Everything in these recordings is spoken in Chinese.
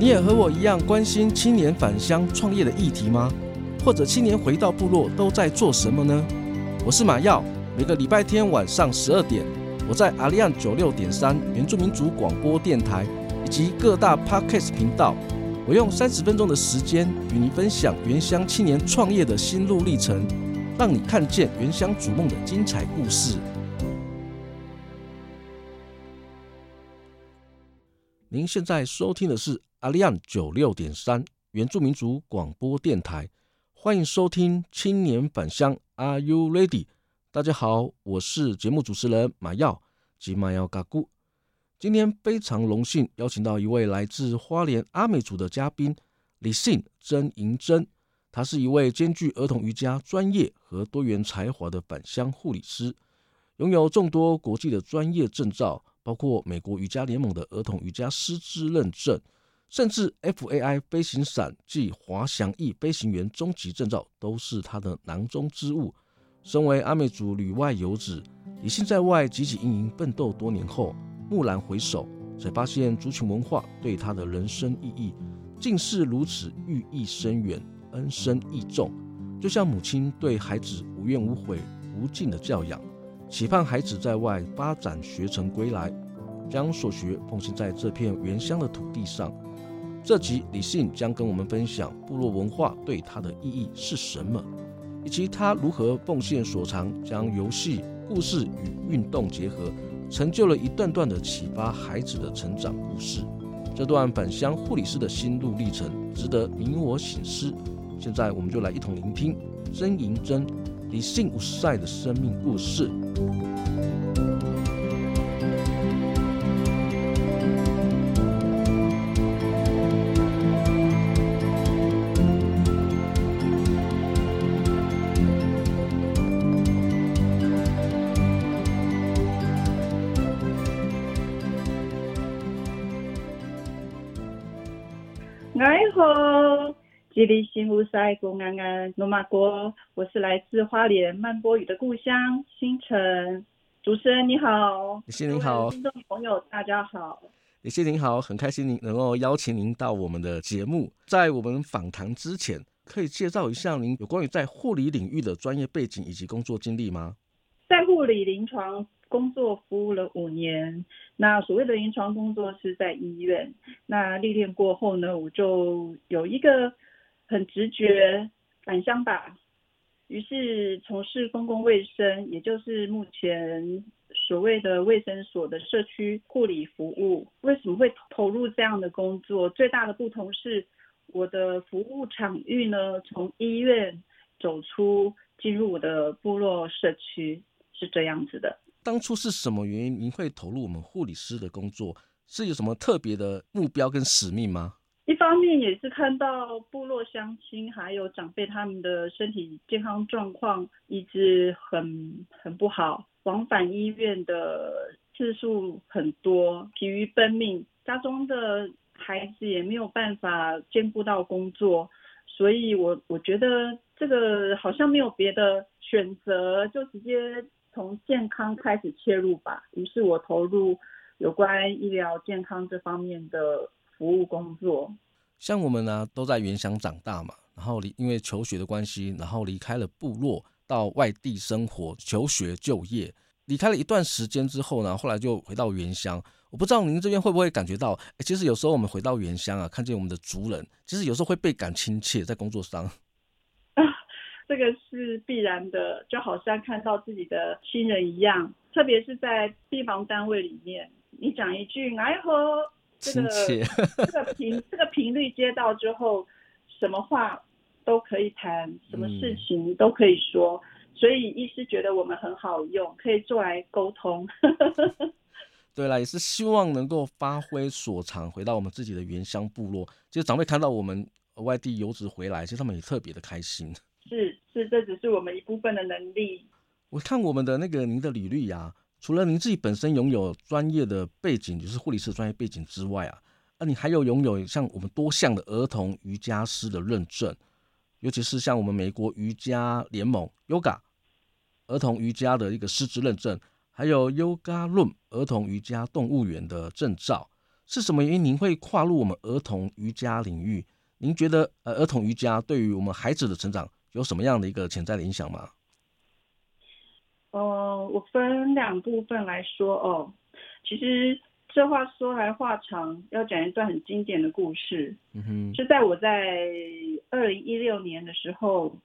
你也和我一样关心青年返乡创业的议题吗？或者青年回到部落都在做什么呢？我是马耀，每个礼拜天晚上十二点，我在阿利安九六点三原住民族广播电台以及各大 Podcast 频道，我用三十分钟的时间与你分享原乡青年创业的心路历程，让你看见原乡逐梦的精彩故事。您现在收听的是阿利安九六点三原住民族广播电台，欢迎收听青年返乡，Are you ready？大家好，我是节目主持人马耀及马耀嘎姑。今天非常荣幸邀请到一位来自花莲阿美族的嘉宾李信曾银珍，他是一位兼具儿童瑜伽专业和多元才华的返乡护理师，拥有众多国际的专业证照。包括美国瑜伽联盟的儿童瑜伽师资认证，甚至 FAI 飞行伞即滑翔翼飞行员中级证照都是他的囊中之物。身为阿美族旅外游子，李信在外汲汲营营奋斗多年后，蓦然回首，才发现族群文化对他的人生意义竟是如此寓意深远、恩深义重。就像母亲对孩子无怨无悔、无尽的教养。期盼孩子在外发展学成归来，将所学奉献在这片原乡的土地上。这集李信将跟我们分享部落文化对他的意义是什么，以及他如何奉献所长，将游戏、故事与运动结合，成就了一段段的启发孩子的成长故事。这段返乡护理师的心路历程，值得你我省思。现在我们就来一同聆听曾银珍。李信五赛的生命故事。你好。吉利幸福塞公安安罗马国，我是来自花莲曼波语的故乡新城。主持人你好，李信您好，听众朋友大家好，李信您好，很开心您能够邀请您到我们的节目。在我们访谈之前，可以介绍一下您有关于在护理领域的专业背景以及工作经历吗？在护理临床工作服务了五年，那所谓的临床工作是在医院。那历练过后呢，我就有一个。很直觉返乡吧，于是从事公共卫生，也就是目前所谓的卫生所的社区护理服务。为什么会投入这样的工作？最大的不同是，我的服务场域呢，从医院走出，进入我的部落社区，是这样子的。当初是什么原因您会投入我们护理师的工作？是有什么特别的目标跟使命吗？一方面也是看到部落乡亲还有长辈他们的身体健康状况一直很很不好，往返医院的次数很多，疲于奔命，家中的孩子也没有办法兼顾到工作，所以我我觉得这个好像没有别的选择，就直接从健康开始切入吧。于是我投入有关医疗健康这方面的。服务工作，像我们呢、都在原乡长大嘛，然后离因为求学的关系，然后离开了部落，到外地生活、求学、就业，离开了一段时间之后呢，后来就回到原乡。我不知道您这边会不会感觉到，其实有时候我们回到原乡啊，看见我们的族人，其实有时候会倍感亲切，在工作上。啊，这个是必然的，就好像看到自己的亲人一样，特别是在病房单位里面，你讲一句“哎吼”。这个这个频 这个频率接到之后，什么话都可以谈，什么事情都可以说，嗯、所以医师觉得我们很好用，可以做来沟通。对啦，也是希望能够发挥所长，回到我们自己的原乡部落。其实长辈看到我们外地游子回来，其实他们也特别的开心。是是，这只是我们一部分的能力。我看我们的那个您的履历、啊。除了您自己本身拥有专业的背景，就是护理师专业背景之外啊，那你还有拥有像我们多项的儿童瑜伽师的认证，尤其是像我们美国瑜伽联盟 Yoga 儿童瑜伽的一个师资认证，还有 Yoga Room 儿童瑜伽动物园的证照，是什么原因您会跨入我们儿童瑜伽领域？您觉得呃儿童瑜伽对于我们孩子的成长有什么样的一个潜在的影响吗？呃，我分两部分来说哦。其实这话说来话长，要讲一段很经典的故事。嗯哼，是在我在二零一六年的时候，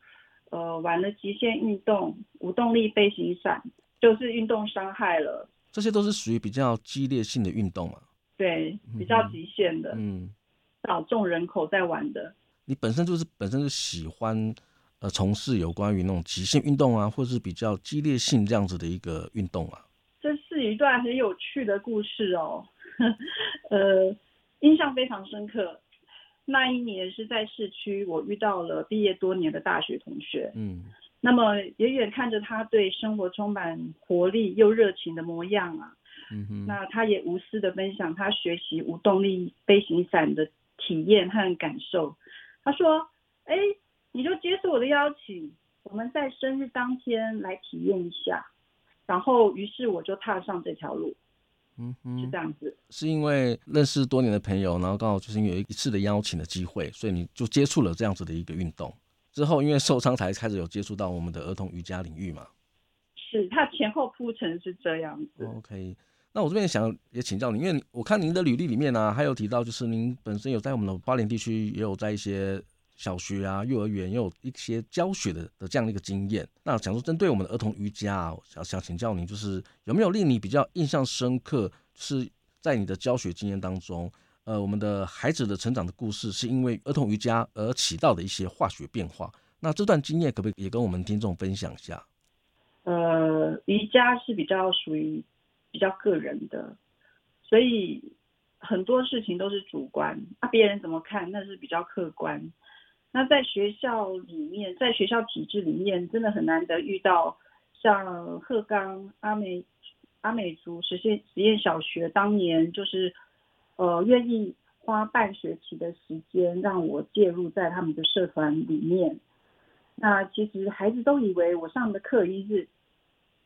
呃，玩了极限运动无动力飞行伞，就是运动伤害了。这些都是属于比较激烈性的运动嘛？对，比较极限的，嗯，少众人口在玩的。你本身就是本身就喜欢呃从事有关于那种极限运动啊，或是比较激烈性这样子的一个运动啊。这是一段很有趣的故事哦，呃，印象非常深刻。那一年是在市区，我遇到了毕业多年的大学同学，嗯。那么远远看着他对生活充满活力又热情的模样啊，嗯哼，那他也无私的分享他学习无动力飞行伞的体验和感受。他说：“哎，你就接受我的邀请，我们在生日当天来体验一下。”然后，于是我就踏上这条路，嗯哼，是这样子。是因为认识多年的朋友，然后刚好就是因为有一次的邀请的机会，所以你就接触了这样子的一个运动。之后，因为受伤才开始有接触到我们的儿童瑜伽领域嘛。是，它前后铺陈是这样子。OK，那我这边想也请教您，因为我看您的履历里面呢、啊，还有提到就是您本身有在我们的花莲地区，也有在一些小学啊、幼儿园也有一些教学的的这样的一个经验。那想说，针对我们的儿童瑜伽、啊，想想请教您，就是有没有令你比较印象深刻，是在你的教学经验当中？呃，我们的孩子的成长的故事，是因为儿童瑜伽而起到的一些化学变化。那这段经验可不可以也跟我们听众分享一下？呃，瑜伽是比较属于比较个人的，所以很多事情都是主观，啊，别人怎么看那是比较客观。那在学校里面，在学校体制里面，真的很难得遇到像鹤冈阿美阿美族实现实验小学当年就是。呃，愿意花半学期的时间让我介入在他们的社团里面。那其实孩子都以为我上的课一是，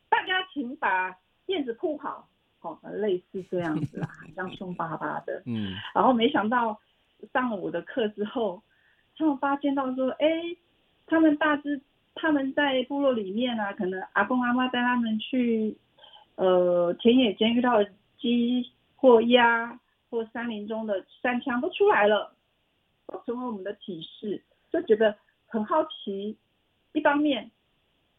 大家请把垫子铺好，哦，类似这样子啦，像凶巴巴的。嗯。然后没想到上了我的课之后，他们发现到说，哎，他们大致他们在部落里面啊，可能阿公阿妈带他们去，呃，田野间遇到鸡或鸭。或山林中的山羌都出来了，都成为我们的启示，就觉得很好奇。一方面，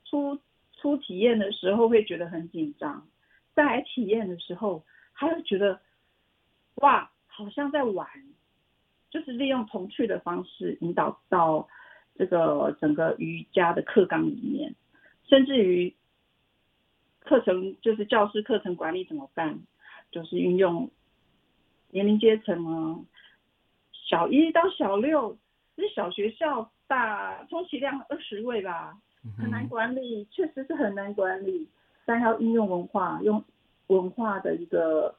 出出体验的时候会觉得很紧张，再来体验的时候，还会觉得哇，好像在玩，就是利用童趣的方式引导到这个整个瑜伽的课纲里面，甚至于课程就是教师课程管理怎么办，就是运用。年龄阶层啊，小一到小六，是小学校大，充其量二十位吧，很难管理，确实是很难管理。但要应用文化，用文化的一个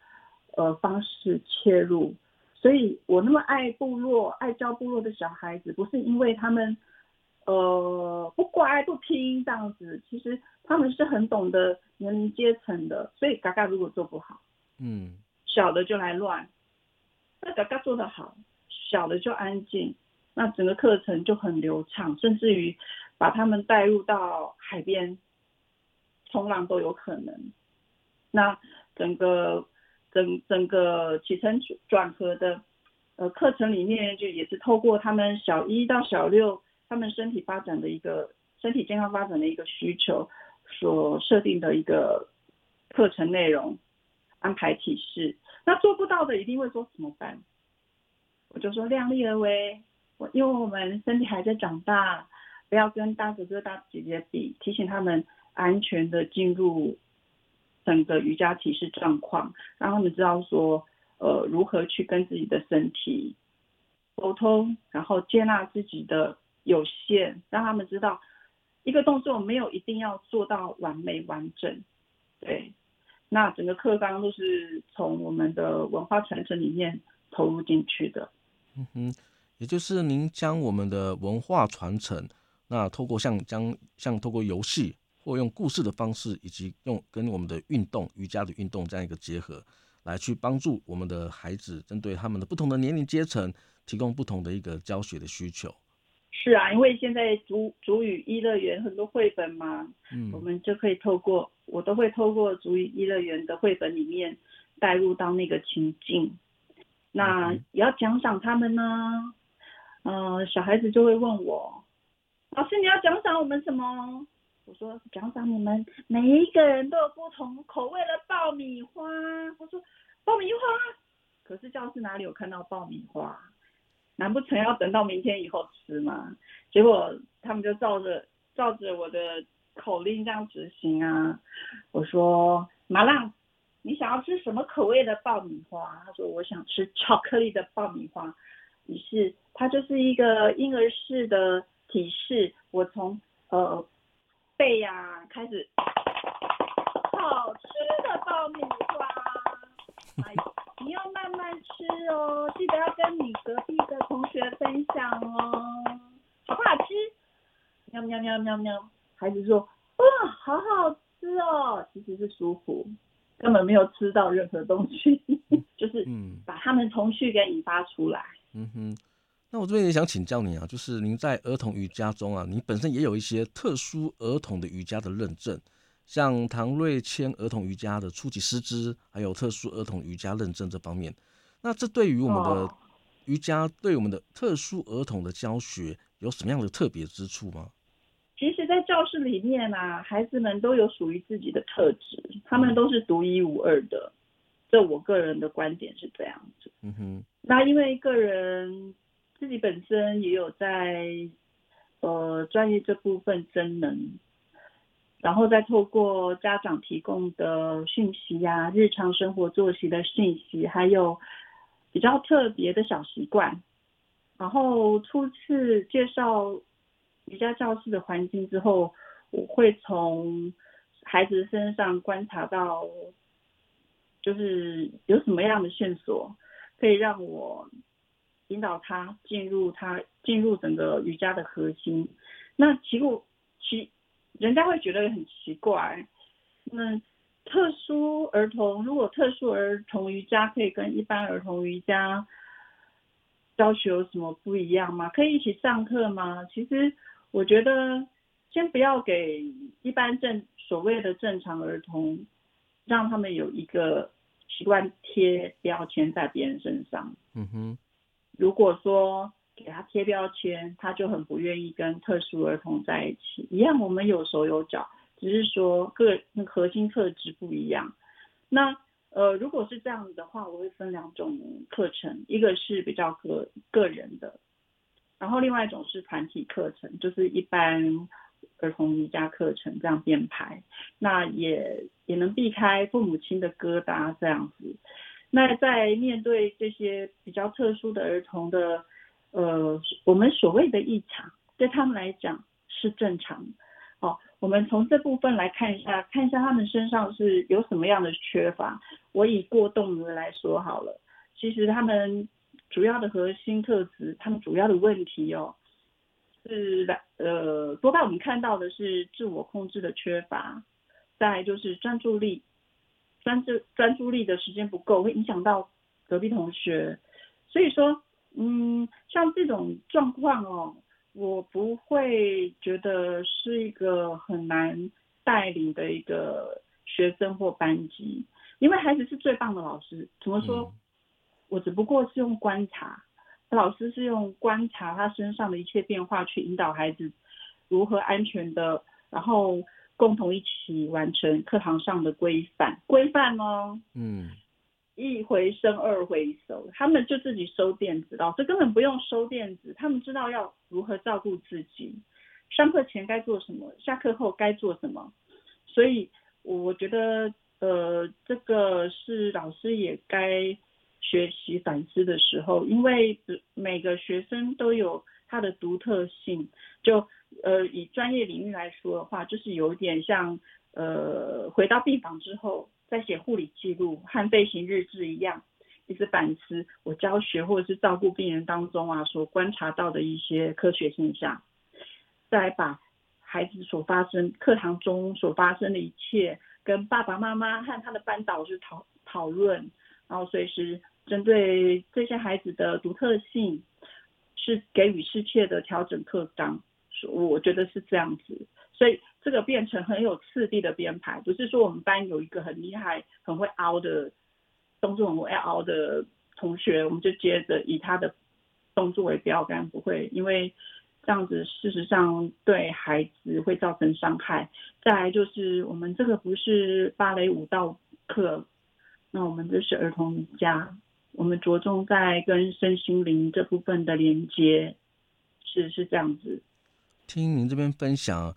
呃方式切入，所以我那么爱部落，爱教部落的小孩子，不是因为他们呃不乖不听这样子，其实他们是很懂得年龄阶层的，所以嘎嘎如果做不好，嗯，小的就来乱。那嘎嘎做得好，小的就安静，那整个课程就很流畅，甚至于把他们带入到海边冲浪都有可能。那整个整整个起承转合的呃课程里面，就也是透过他们小一到小六他们身体发展的一个身体健康发展的一个需求所设定的一个课程内容安排体式。那做不到的一定会说怎么办？我就说量力而为，我因为我们身体还在长大，不要跟大哥哥大姐姐比，提醒他们安全的进入整个瑜伽体式状况，让他们知道说，呃，如何去跟自己的身体沟通，然后接纳自己的有限，让他们知道一个动作没有一定要做到完美完整，对。那整个课纲都是从我们的文化传承里面投入进去的。嗯哼，也就是您将我们的文化传承，那透过像将像透过游戏或用故事的方式，以及用跟我们的运动瑜伽的运动这样一个结合，来去帮助我们的孩子，针对他们的不同的年龄阶层，提供不同的一个教学的需求。是啊，因为现在主主语一乐园很多绘本嘛，嗯，我们就可以透过我都会透过主语一乐园的绘本里面带入到那个情境。那也要奖赏他们呢，嗯、呃，小孩子就会问我，老师你要奖赏我们什么？我说奖赏你们每一个人都有不同口味的爆米花。我说爆米花，可是教室哪里有看到爆米花？难不成要等到明天以后吃吗？结果他们就照着照着我的口令这样执行啊。我说马浪，你想要吃什么口味的爆米花？他说我想吃巧克力的爆米花。于是他就是一个婴儿式的提示，我从呃。背呀、啊，开始好吃的爆米花，哎，你要慢慢吃哦，记得要跟你隔壁的同学分享哦，好不好吃？喵喵喵喵喵，孩子说哇，好好吃哦，其实是舒服，根本没有吃到任何东西，就是把他们童趣给引发出来。嗯哼。那我这边也想请教你啊，就是您在儿童瑜伽中啊，你本身也有一些特殊儿童的瑜伽的认证，像唐瑞谦儿童瑜伽的初级师资，还有特殊儿童瑜伽认证这方面。那这对于我们的瑜伽，对我们的特殊儿童的教学，有什么样的特别之处吗？其实，在教室里面啊，孩子们都有属于自己的特质，他们都是独一无二的。这我个人的观点是这样子。嗯哼。那因为个人。自己本身也有在呃专业这部分增能，然后再透过家长提供的讯息呀、啊、日常生活作息的信息，还有比较特别的小习惯，然后初次介绍瑜伽教室的环境之后，我会从孩子身上观察到，就是有什么样的线索可以让我。引导他进入他进入整个瑜伽的核心，那其实其人家会觉得很奇怪，那特殊儿童如果特殊儿童瑜伽可以跟一般儿童瑜伽教学有什么不一样吗？可以一起上课吗？其实我觉得先不要给一般正所谓的正常儿童，让他们有一个习惯贴标签在别人身上。嗯哼。如果说给他贴标签，他就很不愿意跟特殊儿童在一起。一样，我们有手有脚，只是说个核心特质不一样。那呃，如果是这样子的话，我会分两种课程，一个是比较个个人的，然后另外一种是团体课程，就是一般儿童瑜伽课程这样编排。那也也能避开父母亲的疙瘩这样子。那在面对这些比较特殊的儿童的，呃，我们所谓的异常，对他们来讲是正常。哦，我们从这部分来看一下，看一下他们身上是有什么样的缺乏。我以过动儿来说好了，其实他们主要的核心特质，他们主要的问题哦，是来呃，多半我们看到的是自我控制的缺乏，再就是专注力。专注专注力的时间不够，会影响到隔壁同学。所以说，嗯，像这种状况哦，我不会觉得是一个很难带领的一个学生或班级，因为孩子是最棒的老师。怎么说？嗯、我只不过是用观察，老师是用观察他身上的一切变化去引导孩子如何安全的，然后。共同一起完成课堂上的规范，规范哦，嗯，一回生二回熟，他们就自己收垫子，老师根本不用收垫子，他们知道要如何照顾自己，上课前该做什么，下课后该做什么，所以我觉得，呃，这个是老师也该学习反思的时候，因为每个学生都有他的独特性，就。呃，以专业领域来说的话，就是有点像，呃，回到病房之后在写护理记录和备行日志一样，一直反思我教学或者是照顾病人当中啊所观察到的一些科学现象，再把孩子所发生课堂中所发生的一切跟爸爸妈妈和他的班导师讨讨论，然后随时针对这些孩子的独特性，是给予适切的调整课纲。我觉得是这样子，所以这个变成很有次第的编排，不是说我们班有一个很厉害、很会凹的动作，很会凹的同学，我们就接着以他的动作为标杆，不会，因为这样子事实上对孩子会造成伤害。再来就是我们这个不是芭蕾舞蹈课，那我们这是儿童瑜伽，我们着重在跟身心灵这部分的连接，是是这样子。听您这边分享，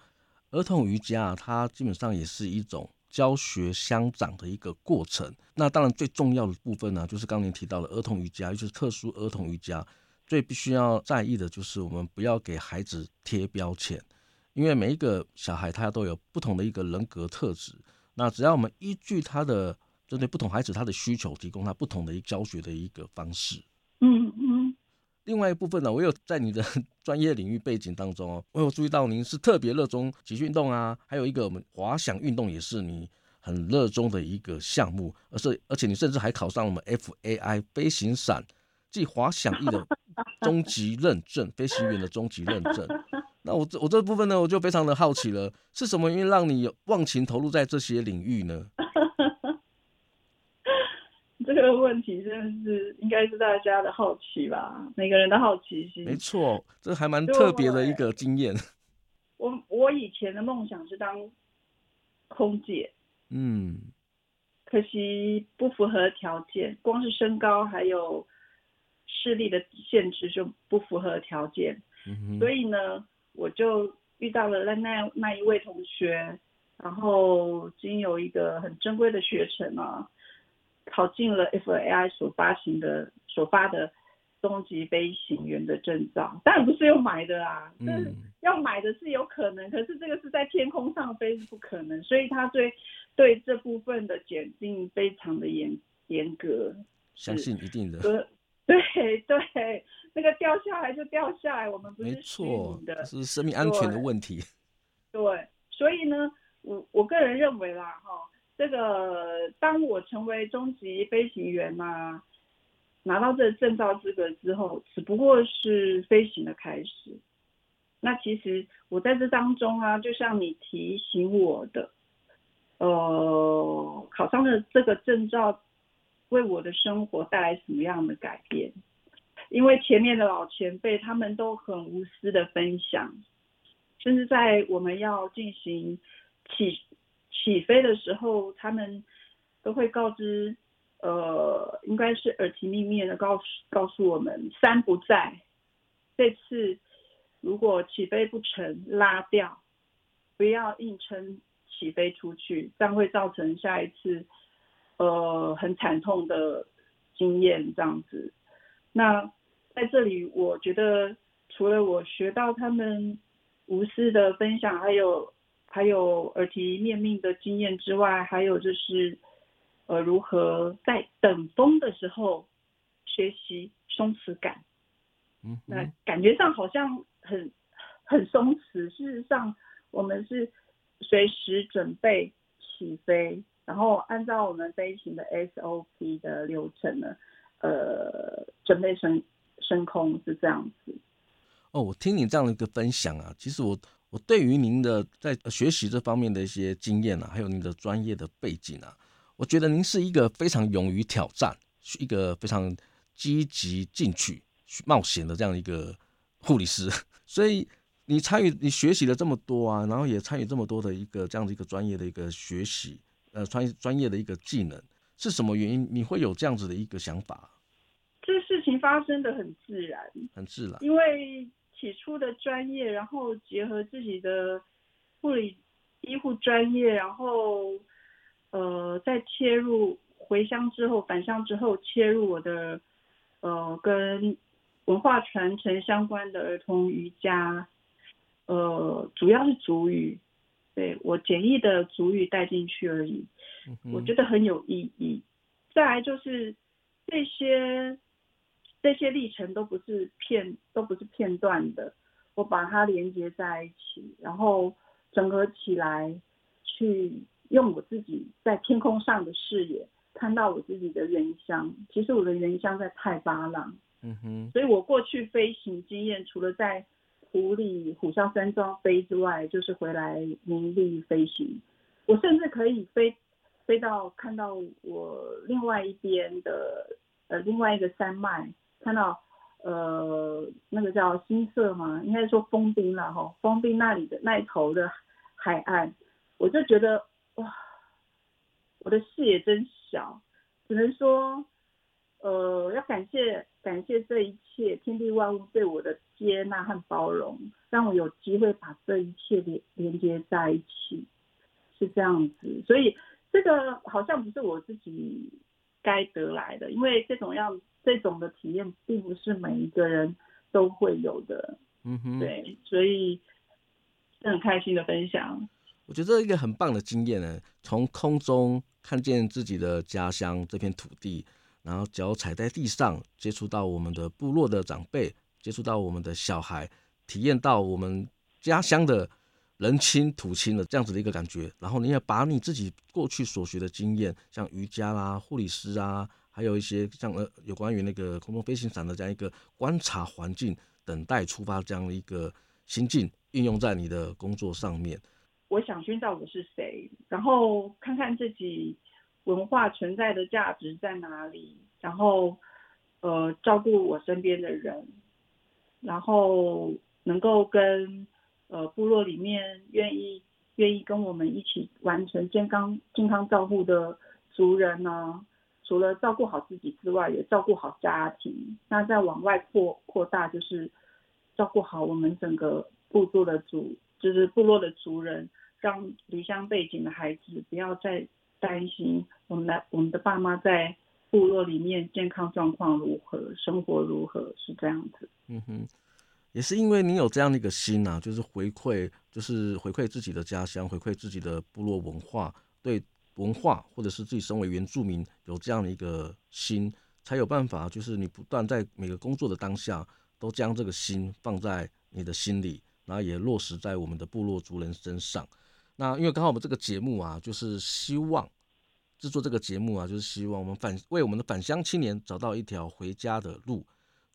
儿童瑜伽它基本上也是一种教学相长的一个过程。那当然最重要的部分呢，就是刚您提到的儿童瑜伽，尤其是特殊儿童瑜伽，最必须要在意的就是我们不要给孩子贴标签，因为每一个小孩他都有不同的一个人格特质。那只要我们依据他的针对不同孩子他的需求，提供他不同的一教学的一个方式。另外一部分呢，我有在你的 专业领域背景当中哦，我有注意到您是特别热衷极限运动啊，还有一个我们滑翔运动也是你很热衷的一个项目，而是而且你甚至还考上我们 FAI 飞行伞即滑翔翼的终极认证，飞行员的终极认证。那我这我这部分呢，我就非常的好奇了，是什么原因让你有忘情投入在这些领域呢？这个问题真的是应该是大家的好奇吧，每个人的好奇心。没错，这还蛮特别的一个经验。我我以前的梦想是当空姐，嗯，可惜不符合条件，光是身高还有视力的限制就不符合条件。嗯哼。所以呢，我就遇到了那那那一位同学，然后经有一个很珍贵的学程啊。考进了 FAI 所发行的所发的中级飞行员的证照，当然不是用买的啦，嗯，要买的是有可能，可是这个是在天空上飞是不可能，所以他对对这部分的检定非常的严严格，相信一定的，对对，那个掉下来就掉下来，我们不是虚拟的，是生命安全的问题，对，对，所以呢，我我个人认为啦，哈。这个，当我成为中级飞行员啊，拿到这个证照资格之后，只不过是飞行的开始。那其实我在这当中啊，就像你提醒我的，呃，考上了这个证照，为我的生活带来什么样的改变？因为前面的老前辈他们都很无私的分享，甚至在我们要进行起。起飞的时候，他们都会告知，呃，应该是耳提面命的告诉告诉我们，三不在。这次如果起飞不成，拉掉，不要硬撑起飞出去，这样会造成下一次，呃，很惨痛的经验。这样子，那在这里，我觉得除了我学到他们无私的分享，还有。还有耳提面命的经验之外，还有就是，呃，如何在等风的时候学习松弛感。嗯，那感觉上好像很很松弛，事实上我们是随时准备起飞，然后按照我们飞行的 SOP 的流程呢，呃，准备升升空是这样子。哦，我听你这样的一个分享啊，其实我。我对于您的在学习这方面的一些经验啊，还有您的专业的背景啊，我觉得您是一个非常勇于挑战、一个非常积极进取、冒险的这样一个护理师。所以你参与、你学习了这么多啊，然后也参与这么多的一个这样的一个专业的一个学习，呃，专专业的一个技能，是什么原因你会有这样子的一个想法？这事情发生的很自然，很自然，因为。起初的专业，然后结合自己的护理医护专业，然后呃再切入回乡之后返乡之后切入我的呃跟文化传承相关的儿童瑜伽，呃主要是主语，对，我简易的主语带进去而已，我觉得很有意义。再来就是这些。这些历程都不是片，都不是片段的，我把它连接在一起，然后整合起来，去用我自己在天空上的视野看到我自己的原乡。其实我的原乡在太巴塱，嗯哼，所以我过去飞行经验，除了在湖里虎啸山庄飞之外，就是回来营地飞行。我甚至可以飞飞到看到我另外一边的呃另外一个山脉，看到呃那个叫新社嘛，应该说封冰了哈，封冰那里的那一头的海岸，我就觉得哇，我的视野真小，只能说呃要感谢感谢这一切天地万物对我的接纳和包容，让我有机会把这一切连连接在一起，是这样子。所以这个好像不是我自己该得来的，因为这种样这种的体验，并不是每一个人都会有的。嗯哼，对，所以是很开心的分享。我觉得这是一个很棒的经验呢，从空中看见自己的家乡这片土地，然后脚踩在地上，接触到我们的部落的长辈。接触到我们的小孩，体验到我们家乡的人亲土亲的这样子的一个感觉，然后你也把你自己过去所学的经验，像瑜伽啦、护理师啊，还有一些像呃有关于那个空中飞行伞的这样一个观察环境、等待出发这样的一个心境，运用在你的工作上面。我想寻找我是谁，然后看看自己文化存在的价值在哪里，然后呃照顾我身边的人。然后能够跟呃部落里面愿意愿意跟我们一起完成健康健康照护的族人呢，除了照顾好自己之外，也照顾好家庭。那再往外扩扩大，就是照顾好我们整个部落的族，就是部落的族人，让离乡背井的孩子不要再担心我们的我们的爸妈在。部落里面健康状况如何，生活如何，是这样子。嗯哼，也是因为你有这样的一个心啊，就是回馈，就是回馈自己的家乡，回馈自己的部落文化，对文化或者是自己身为原住民有这样的一个心，才有办法，就是你不断在每个工作的当下，都将这个心放在你的心里，然后也落实在我们的部落族人身上。那因为刚好我们这个节目啊，就是希望。制作这个节目啊，就是希望我们返为我们的返乡青年找到一条回家的路。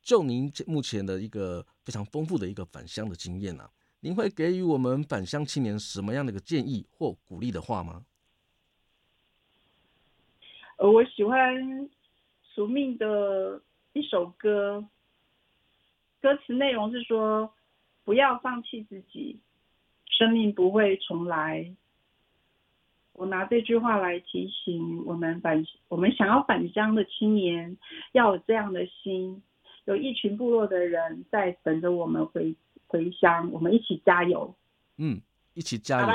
就您目前的一个非常丰富的一个返乡的经验啊，您会给予我们返乡青年什么样的一个建议或鼓励的话吗？呃，我喜欢署命的一首歌，歌词内容是说：不要放弃自己，生命不会重来。我拿这句话来提醒我们返我们想要返乡的青年，要有这样的心，有一群部落的人在等着我们回回乡，我们一起加油。嗯，一起加油。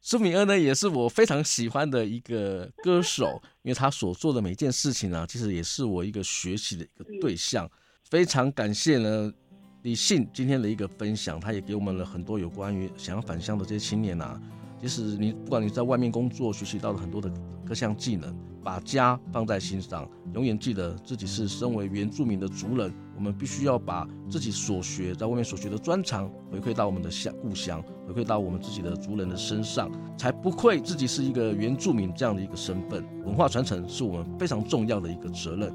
苏米恩呢，也是我非常喜欢的一个歌手，因为他所做的每一件事情呢，其实也是我一个学习的一个对象。非常感谢呢，李信今天的一个分享，他也给我们了很多有关于想要返乡的这些青年啊。即使你不管你在外面工作，学习到了很多的各项技能，把家放在心上，永远记得自己是身为原住民的族人，我们必须要把自己所学在外面所学的专长回馈到我们的乡故乡，回馈到我们自己的族人的身上，才不愧自己是一个原住民这样的一个身份。文化传承是我们非常重要的一个责任。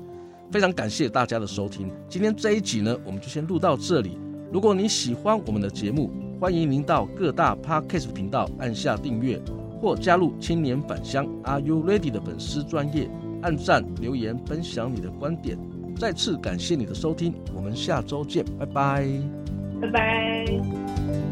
非常感谢大家的收听，今天这一集呢，我们就先录到这里。如果你喜欢我们的节目，欢迎您到各大 Podcast 频道按下订阅，或加入青年返乡 Are You Ready 的粉丝专业，按赞留言分享你的观点。再次感谢你的收听，我们下周见，拜拜，拜拜。